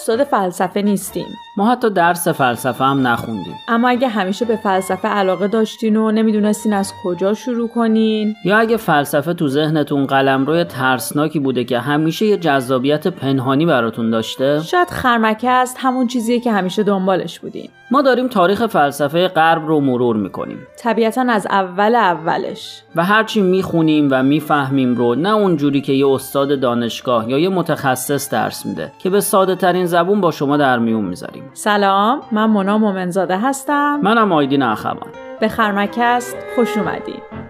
استاد فلسفه نیستیم. ما حتی درس فلسفه هم نخوندیم. اما اگه همیشه به فلسفه علاقه داشتین و نمی‌دونستین از کجا شروع کنین؟ یا اگه فلسفه تو ذهنتون قلم روی ترسناکی بوده که همیشه یه جذابیت پنهانی براتون داشته؟ شاید خرمکه است همون چیزیه که همیشه دنبالش بودین. ما داریم تاریخ فلسفه غرب رو مرور می‌کنیم. طبیعتا از اول اولش. و هرچی می‌خونیم و می‌فهمیم رو نه اونجوری که یه استاد دانشگاه یا یه متخصص درس میده که به ساده ترین زبون با شما در میون می‌ذاریم سلام من مونا مومنزاده هستم منم آیدین اخوان به خرمکست خوش اومدید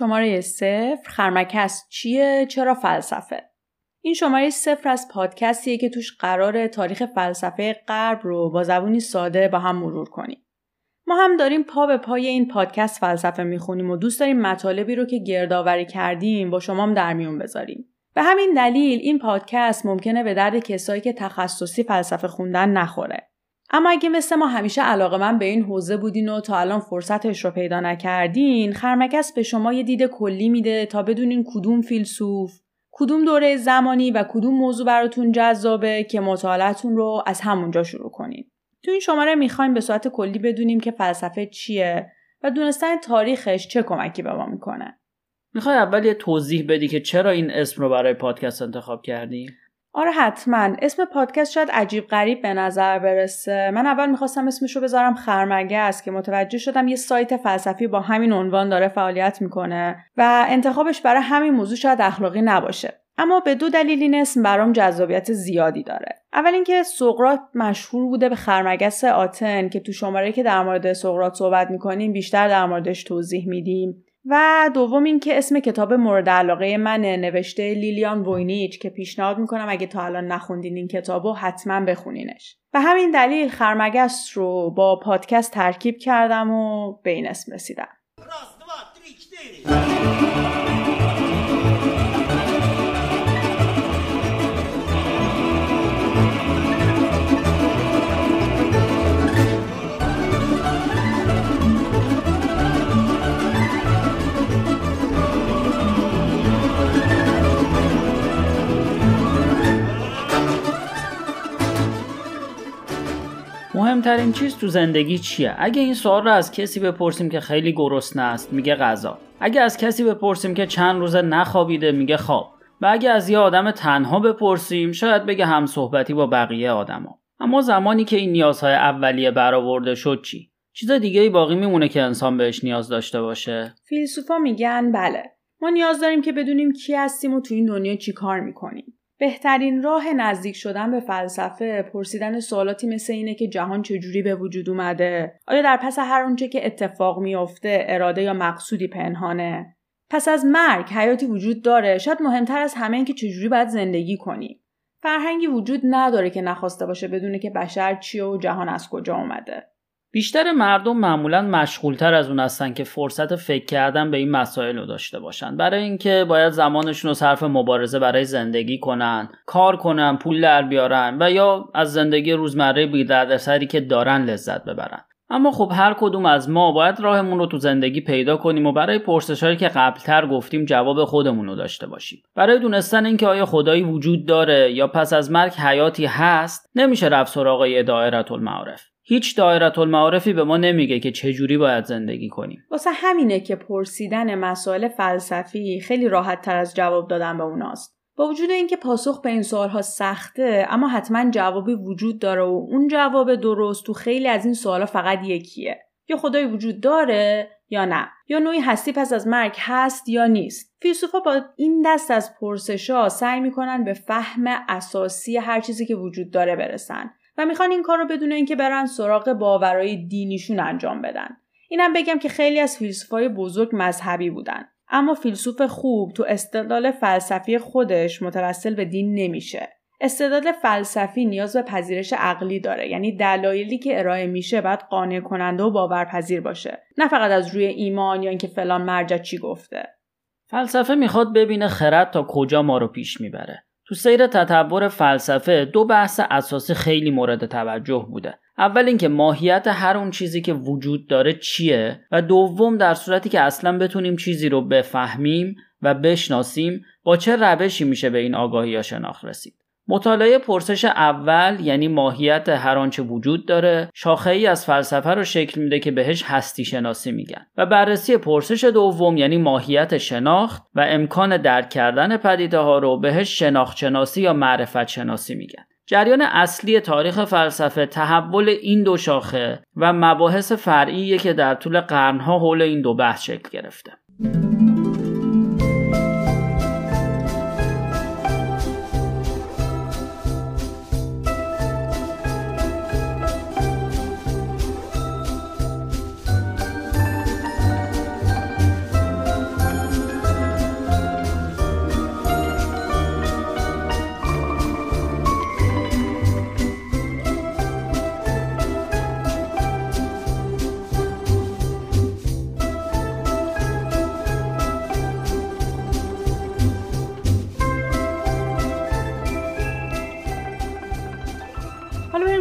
شماره صفر خرمکست چیه؟ چرا فلسفه؟ این شماره صفر از پادکستیه که توش قرار تاریخ فلسفه غرب رو با زبونی ساده با هم مرور کنیم. ما هم داریم پا به پای این پادکست فلسفه می‌خونیم و دوست داریم مطالبی رو که گردآوری کردیم با شما هم در میون بذاریم. به همین دلیل این پادکست ممکنه به درد کسایی که تخصصی فلسفه خوندن نخوره. اما اگه مثل ما همیشه علاقه من به این حوزه بودین و تا الان فرصتش رو پیدا نکردین خرمکس به شما یه دید کلی میده تا بدونین کدوم فیلسوف کدوم دوره زمانی و کدوم موضوع براتون جذابه که مطالعتون رو از همونجا شروع کنین. تو این شماره می‌خوایم به صورت کلی بدونیم که فلسفه چیه و دونستن تاریخش چه کمکی به ما می‌کنه. می‌خوای اول یه توضیح بدی که چرا این اسم رو برای پادکست انتخاب کردی؟ آره حتما اسم پادکست شاید عجیب غریب به نظر برسه من اول می‌خواستم اسمش رو بذارم خرمگه است که متوجه شدم یه سایت فلسفی با همین عنوان داره فعالیت می‌کنه و انتخابش برای همین موضوع شاید اخلاقی نباشه اما به دو دلیل این اسم برام جذابیت زیادی داره. اول اینکه سقرات مشهور بوده به خرمگس آتن که تو شماره که در مورد سقرات صحبت می‌کنیم بیشتر در موردش توضیح میدیم. و دوم اینکه اسم کتاب مورد علاقه من نوشته لیلیان ووینیچ که پیشنهاد می‌کنم اگه تا الان نخوندین این کتابو حتما بخونینش. به همین دلیل خرمگس رو با پادکست ترکیب کردم و به این اسم رسیدم. مهمترین چیز تو زندگی چیه؟ اگه این سوال رو از کسی بپرسیم که خیلی گرسنه است میگه غذا. اگه از کسی بپرسیم که چند روزه نخوابیده میگه خواب. و اگه از یه آدم تنها بپرسیم شاید بگه هم صحبتی با بقیه آدما. اما زمانی که این نیازهای اولیه برآورده شد چی؟ چیز دیگه ای باقی میمونه که انسان بهش نیاز داشته باشه؟ فیلسوفا میگن بله. ما نیاز داریم که بدونیم کی هستیم و تو این دنیا چی کار می‌کنیم. بهترین راه نزدیک شدن به فلسفه پرسیدن سوالاتی مثل اینه که جهان چجوری به وجود اومده؟ آیا در پس هر اونچه که اتفاق میافته اراده یا مقصودی پنهانه؟ پس از مرگ حیاتی وجود داره شاید مهمتر از همه این که چجوری باید زندگی کنیم فرهنگی وجود نداره که نخواسته باشه بدونه که بشر چیه و جهان از کجا اومده. بیشتر مردم معمولا مشغولتر از اون هستن که فرصت فکر کردن به این مسائل رو داشته باشن. برای اینکه باید زمانشون رو صرف مبارزه برای زندگی کنن کار کنن پول در بیارن و یا از زندگی روزمره بی دردسری که دارن لذت ببرن. اما خب هر کدوم از ما باید راهمون رو تو زندگی پیدا کنیم و برای پرسشهایی که قبلتر گفتیم جواب خودمون رو داشته باشیم. برای دونستن اینکه آیا خدایی وجود داره یا پس از مرگ حیاتی هست نمیشه رفت سراغ دایره المعارف هیچ دایره المعارفی به ما نمیگه که چجوری باید زندگی کنیم. واسه همینه که پرسیدن مسائل فلسفی خیلی راحت تر از جواب دادن به اوناست. با وجود اینکه پاسخ به این سوالها سخته اما حتما جوابی وجود داره و اون جواب درست تو خیلی از این سوالها فقط یکیه. یا خدایی وجود داره یا نه یا نوعی هستی پس از مرگ هست یا نیست فیلسوفا با این دست از پرسشا سعی می‌کنن به فهم اساسی هر چیزی که وجود داره برسن و می‌خوان این کار رو بدون اینکه برن سراغ باورهای دینیشون انجام بدن. اینم بگم که خیلی از فیلسوفای بزرگ مذهبی بودن. اما فیلسوف خوب تو استدلال فلسفی خودش متوسل به دین نمیشه. استعداد فلسفی نیاز به پذیرش عقلی داره یعنی دلایلی که ارائه میشه باید قانع کننده و باورپذیر باشه. نه فقط از روی ایمان یا اینکه فلان مرجع چی گفته. فلسفه می‌خواد ببینه خرد تا کجا ما رو پیش می‌بره. تو سیر تطور فلسفه دو بحث اساسی خیلی مورد توجه بوده. اول اینکه ماهیت هر اون چیزی که وجود داره چیه و دوم در صورتی که اصلا بتونیم چیزی رو بفهمیم و بشناسیم با چه روشی میشه به این آگاهی یا شناخت رسید. مطالعه پرسش اول یعنی ماهیت هر آنچه وجود داره شاخه ای از فلسفه رو شکل میده که بهش هستی شناسی میگن و بررسی پرسش دوم یعنی ماهیت شناخت و امکان درک کردن پدیده ها رو بهش شناخت شناسی یا معرفت شناسی میگن. جریان اصلی تاریخ فلسفه تحول این دو شاخه و مباحث فرعیه که در طول قرنها حول این دو بحث شکل گرفته.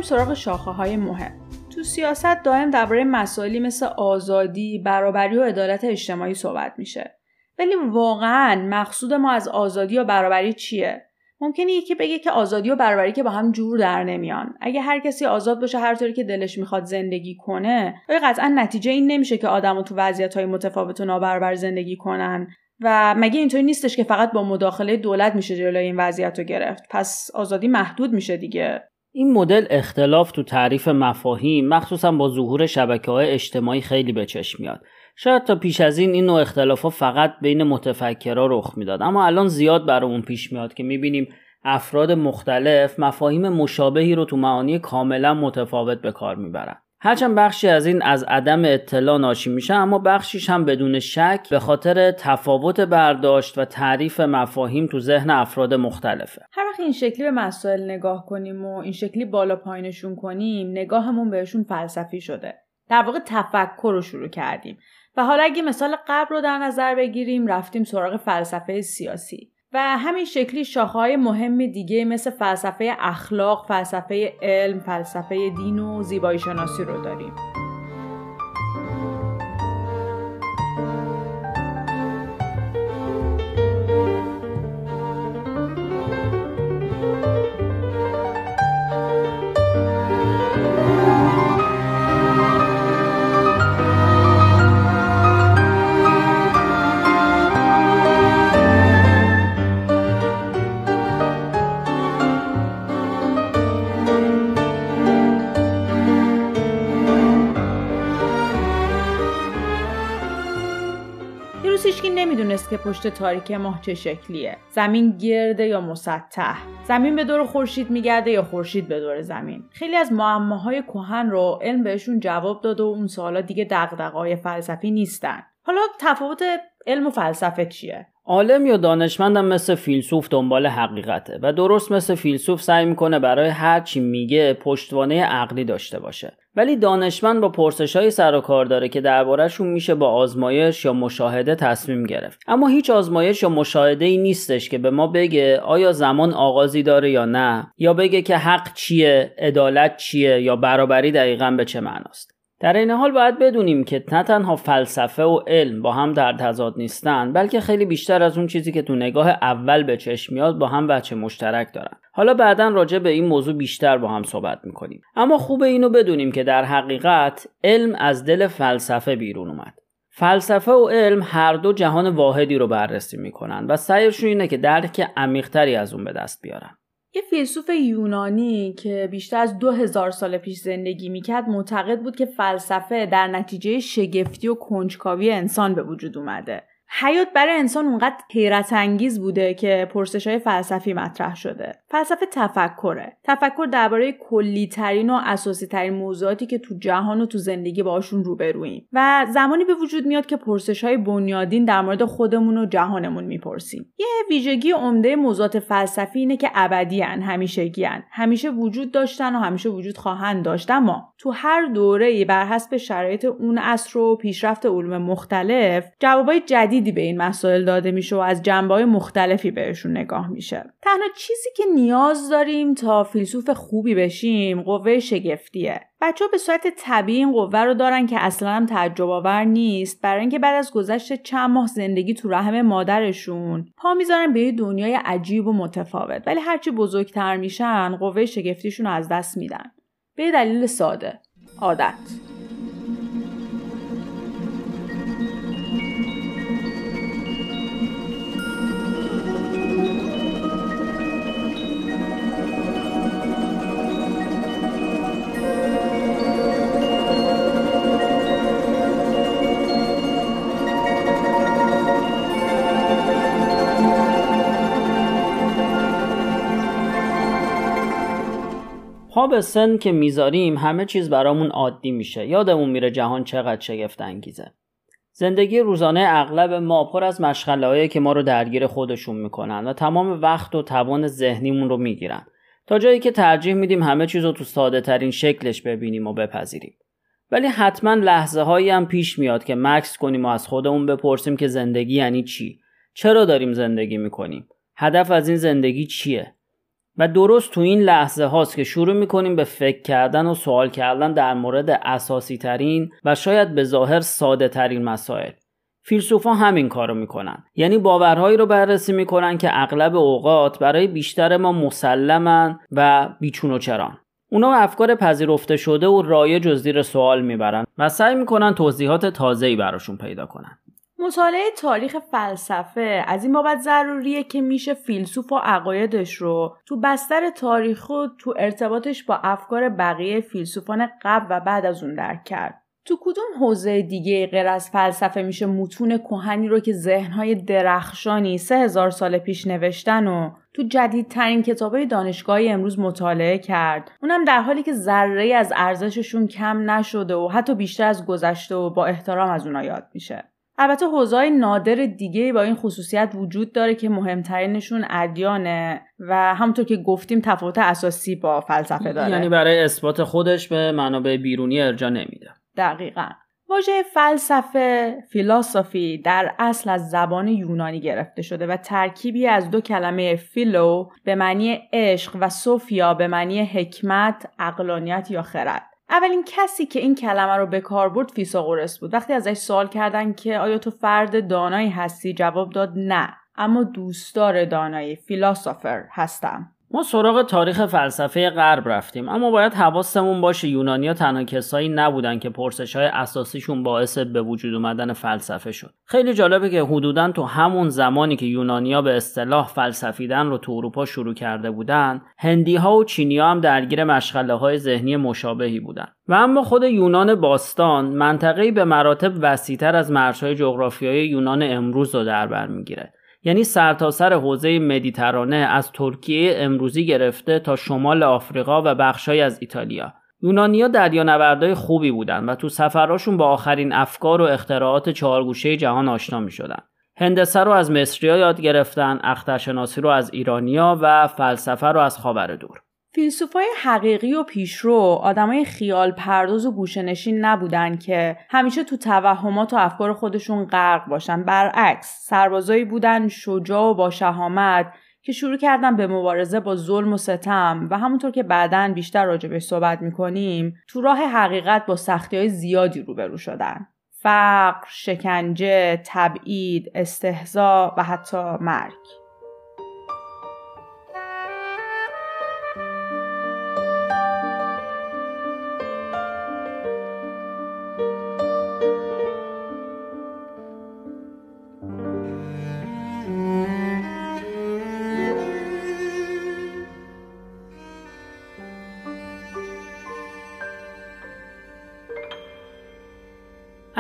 سراغ شاخه های مهم تو سیاست دائم درباره مسائلی مثل آزادی، برابری و عدالت اجتماعی صحبت میشه. ولی واقعا مقصود ما از آزادی و برابری چیه؟ ممکنه یکی بگه که آزادی و برابری که با هم جور در نمیان. اگه هر کسی آزاد باشه هر طوری که دلش می‌خواد زندگی کنه، آیا قطعا نتیجه این نمیشه که آدم تو وضعیت های متفاوت و نابرابر زندگی کنن و مگه اینطوری نیستش که فقط با مداخله دولت میشه جلوی این وضعیت رو گرفت پس آزادی محدود میشه دیگه این مدل اختلاف تو تعریف مفاهیم مخصوصا با ظهور شبکه های اجتماعی خیلی به چشم میاد. شاید تا پیش از این این نوع اختلاف ها فقط بین متفکرها رخ می‌داد. اما الان زیاد برامون پیش میاد که می‌بینیم افراد مختلف مفاهیم مشابهی رو تو معانی کاملا متفاوت به کار می‌برن. هرچند بخشی از این از عدم اطلاع ناشی میشه اما بخشیش هم بدون شک به خاطر تفاوت برداشت و تعریف مفاهیم تو ذهن افراد مختلفه. هر وقت این شکلی به مسائل نگاه کنیم و این شکلی بالا پایینشون کنیم نگاهمون بهشون فلسفی شده. در واقع تفکر رو شروع کردیم. و حالا اگه مثال قبل رو در نظر بگیریم رفتیم سراغ فلسفه سیاسی. و همین شکلی شاخه‌های مهم دیگه مثل فلسفه اخلاق، فلسفه علم، فلسفه دین و زیبایی شناسی رو داریم. که پشت تاریک ماه چه شکلیه. زمین گرده یا مسطح؟ زمین به دور خورشید میگرده یا خورشید به دور زمین؟ خیلی از معماهای کهن رو علم بهشون جواب داد و اون سوالا دیگه دغدغه‌های فلسفی نیستن. حالا تفاوت علم و فلسفه چیه؟ عالم یا دانشمندم مثل فیلسوف دنبال حقیقته و درست مثل فیلسوف سعی می‌کنه برای هر چی میگه پشتوانه عقلی داشته باشه. ولی دانشمند با پرسش های سر و کار داره که دربارهشون میشه با آزمایش یا مشاهده تصمیم گرفت. اما هیچ آزمایش یا مشاهده ای نیستش که به ما بگه آیا زمان آغازی داره یا نه یا بگه که حق چیه عدالت چیه یا برابری دقیقا به چه معناست. در این حال باید بدونیم که نه تنها فلسفه و علم با هم در تضاد نیستن بلکه خیلی بیشتر از اون چیزی که تو نگاه اول به چشم میاد با هم بچه مشترک دارن. حالا بعدا راجع به این موضوع بیشتر با هم صحبت می‌کنیم. اما خوب اینو بدونیم که در حقیقت علم از دل فلسفه بیرون اومد. فلسفه و علم هر دو جهان واحدی رو بررسی می‌کنن و سعیشون اینه که درک عمیقتری از اون به دست بیارن. یه فیلسوف یونانی که بیشتر از دو هزار سال پیش زندگی می‌کرد معتقد بود که فلسفه در نتیجه شگفتی و کنجکاوی انسان به وجود اومده. حیات برای انسان اونقدر حیرت انگیز بوده که پرسش های فلسفی مطرح شده. فلسفه تفکره. تفکر درباره کلی ترین و اساسی ترین موضوعاتی که تو جهان و تو زندگی باشون روبرویم و زمانی به وجود میاد که پرسش های بنیادین در مورد خودمون و جهانمون می‌پرسیم. یه ویژگی عمده موضوعات فلسفی اینه که ابدی همیشگی همیشه وجود داشتن و همیشه وجود خواهند داشت اما تو هر دوره بر حسب شرایط اون عصر و پیشرفت علوم مختلف جوابای جدیدی به این مسائل داده میشه و از جنبه مختلفی بهشون نگاه میشه. تنها چیزی که نیاز داریم تا فیلسوف خوبی بشیم قوه شگفتیه. بچه ها به صورت طبیعی این قوه رو دارن که اصلا هم تعجب آور نیست برای اینکه بعد از گذشت چند ماه زندگی تو رحم مادرشون پا می‌ذارن به دنیای عجیب و متفاوت. ولی هرچی بزرگتر میشن قوه شگفتیشون رو از دست میدن. به دلیل ساده. عادت. به سن که می‌ذاریم همه چیز برامون عادی میشه. یادمون میره جهان چقدر شگفت انگیزه. زندگی روزانه اغلب ما پر از مشغله که ما رو درگیر خودشون می‌کنن و تمام وقت و توان ذهنیمون رو می‌گیرن. تا جایی که ترجیح میدیم همه چیز رو تو ساده ترین شکلش ببینیم و بپذیریم. ولی حتما لحظه هایی هم پیش میاد که مکس کنیم و از خودمون بپرسیم که زندگی یعنی چی؟ چرا داریم زندگی می‌کنیم؟ هدف از این زندگی چیه؟ و درست تو این لحظه هاست که شروع می‌کنیم به فکر کردن و سوال کردن در مورد اساسی ترین و شاید به ظاهر ساده ترین مسائل. فیلسوفا همین کارو می‌کنن. یعنی باورهایی رو بررسی می‌کنن که اغلب اوقات برای بیشتر ما مسلمن و بیچون و چران. اونا افکار پذیرفته شده و رایج و زیر سوال می‌برن و سعی می‌کنن توضیحات تازه‌ای براشون پیدا کنن. مطالعه تاریخ فلسفه از این بابت ضروریه که میشه فیلسوف و عقایدش رو تو بستر تاریخ و تو ارتباطش با افکار بقیه فیلسوفان قبل و بعد از اون درک کرد. تو کدوم حوزه دیگه غیر از فلسفه میشه متون کهنی رو که ذهنهای درخشانی سه هزار سال پیش نوشتن و تو جدیدترین کتابای دانشگاهی امروز مطالعه کرد اونم در حالی که ذره از ارزششون کم نشده و حتی بیشتر از گذشته و با احترام از اونا یاد میشه البته حوزه‌های نادر دیگه با این خصوصیت وجود داره که مهمترینشون ادیانه و همونطور که گفتیم تفاوت اساسی با فلسفه داره. یعنی برای اثبات خودش به منابع بیرونی ارجا نمیده. دقیقا. واژه فلسفه فیلاسوفی در اصل از زبان یونانی گرفته شده و ترکیبی از دو کلمه فیلو به معنی عشق و سوفیا به معنی حکمت، اقلانیت یا خرد. اولین کسی که این کلمه رو به کار برد فیساغورس بود. وقتی ازش سوال کردن که آیا تو فرد دانایی هستی؟ جواب داد نه. اما دوستدار دانایی فیلاسوفر هستم. ما سراغ تاریخ فلسفه غرب رفتیم اما باید حواسمون باشه یونانیا تنها کسایی نبودن که پرسش های اساسیشون باعث به وجود اومدن فلسفه شد خیلی جالبه که حدودا تو همون زمانی که یونانیا به اصطلاح فلسفیدن رو تو اروپا شروع کرده بودن هندی ها و چینی ها هم درگیر مشغله های ذهنی مشابهی بودن. و اما خود یونان باستان منطقه‌ای به مراتب وسیعتر از مرزهای جغرافیایی یونان امروز رو در بر می‌گیره. یعنی سرتاسر سر حوزه مدیترانه از ترکیه امروزی گرفته تا شمال آفریقا و بخشهایی از ایتالیا یونانیا دریانوردای خوبی بودن و تو سفراشون با آخرین افکار و اختراعات چهارگوشه جهان آشنا می شدن. هندسه رو از مصریا یاد گرفتن، اخترشناسی رو از ایرانیا و فلسفه رو از خاور دور. فیلسوفای حقیقی و پیشرو آدمای خیال پرداز و گوشنشین نبودن که همیشه تو توهمات و افکار خودشون غرق باشن. برعکس سربازایی بودن شجاع و با شهامت که شروع کردن به مبارزه با ظلم و ستم و همونطور که بعدا بیشتر راجبش صحبت می‌کنیم تو راه حقیقت با سختی های زیادی روبرو شدن. فقر، شکنجه، تبعید، استهزا و حتی مرگ.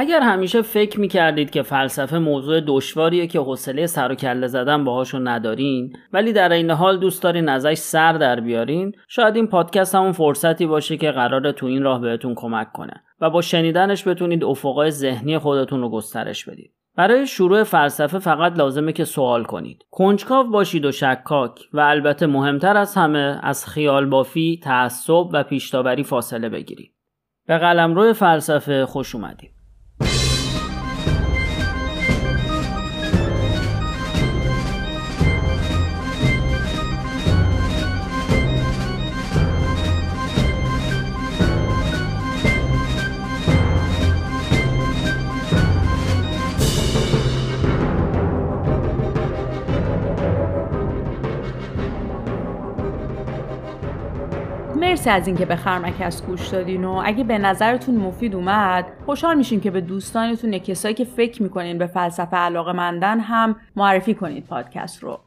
اگر همیشه فکر می‌کردید که فلسفه موضوع دشواریه که حوصله سر و کله زدن باهاشو ندارین ولی در این حال دوست دارین ازش سر در بیارین شاید این پادکست همون فرصتی باشه که قراره تو این راه بهتون کمک کنه و با شنیدنش بتونید افقای ذهنی خودتون رو گسترش بدید. برای شروع فلسفه فقط لازمه که سوال کنید. کنجکاو باشید و شکاک و البته مهمتر از همه از خیال بافی تعصب و پیشتابری فاصله بگیرید. به قلمرو فلسفه خوش اومدید. مرسی از اینکه به خرمکست گوش دادین و اگه به نظرتون مفید اومد خوشحال میشیم که به دوستانتون کسایی که فکر می‌کنین به فلسفه علاقه مندن هم معرفی کنید پادکست رو.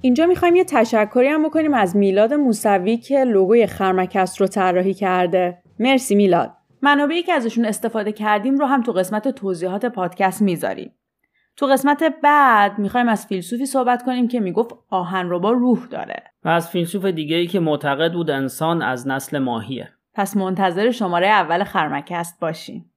اینجا می‌خوایم یه تشکری هم بکنیم از میلاد موسوی که لوگوی خرمکست رو طراحی کرده. مرسی میلاد. منابعی که ازشون استفاده کردیم رو هم تو قسمت توضیحات پادکست می‌ذاریم. تو قسمت بعد می‌خوایم از فیلسوفی صحبت کنیم که می‌گفت آهنربا روح داره. و از فیلسوف دیگه ای که معتقد بود انسان از نسل ماهیه. پس منتظر شماره اول خرمکست باشیم.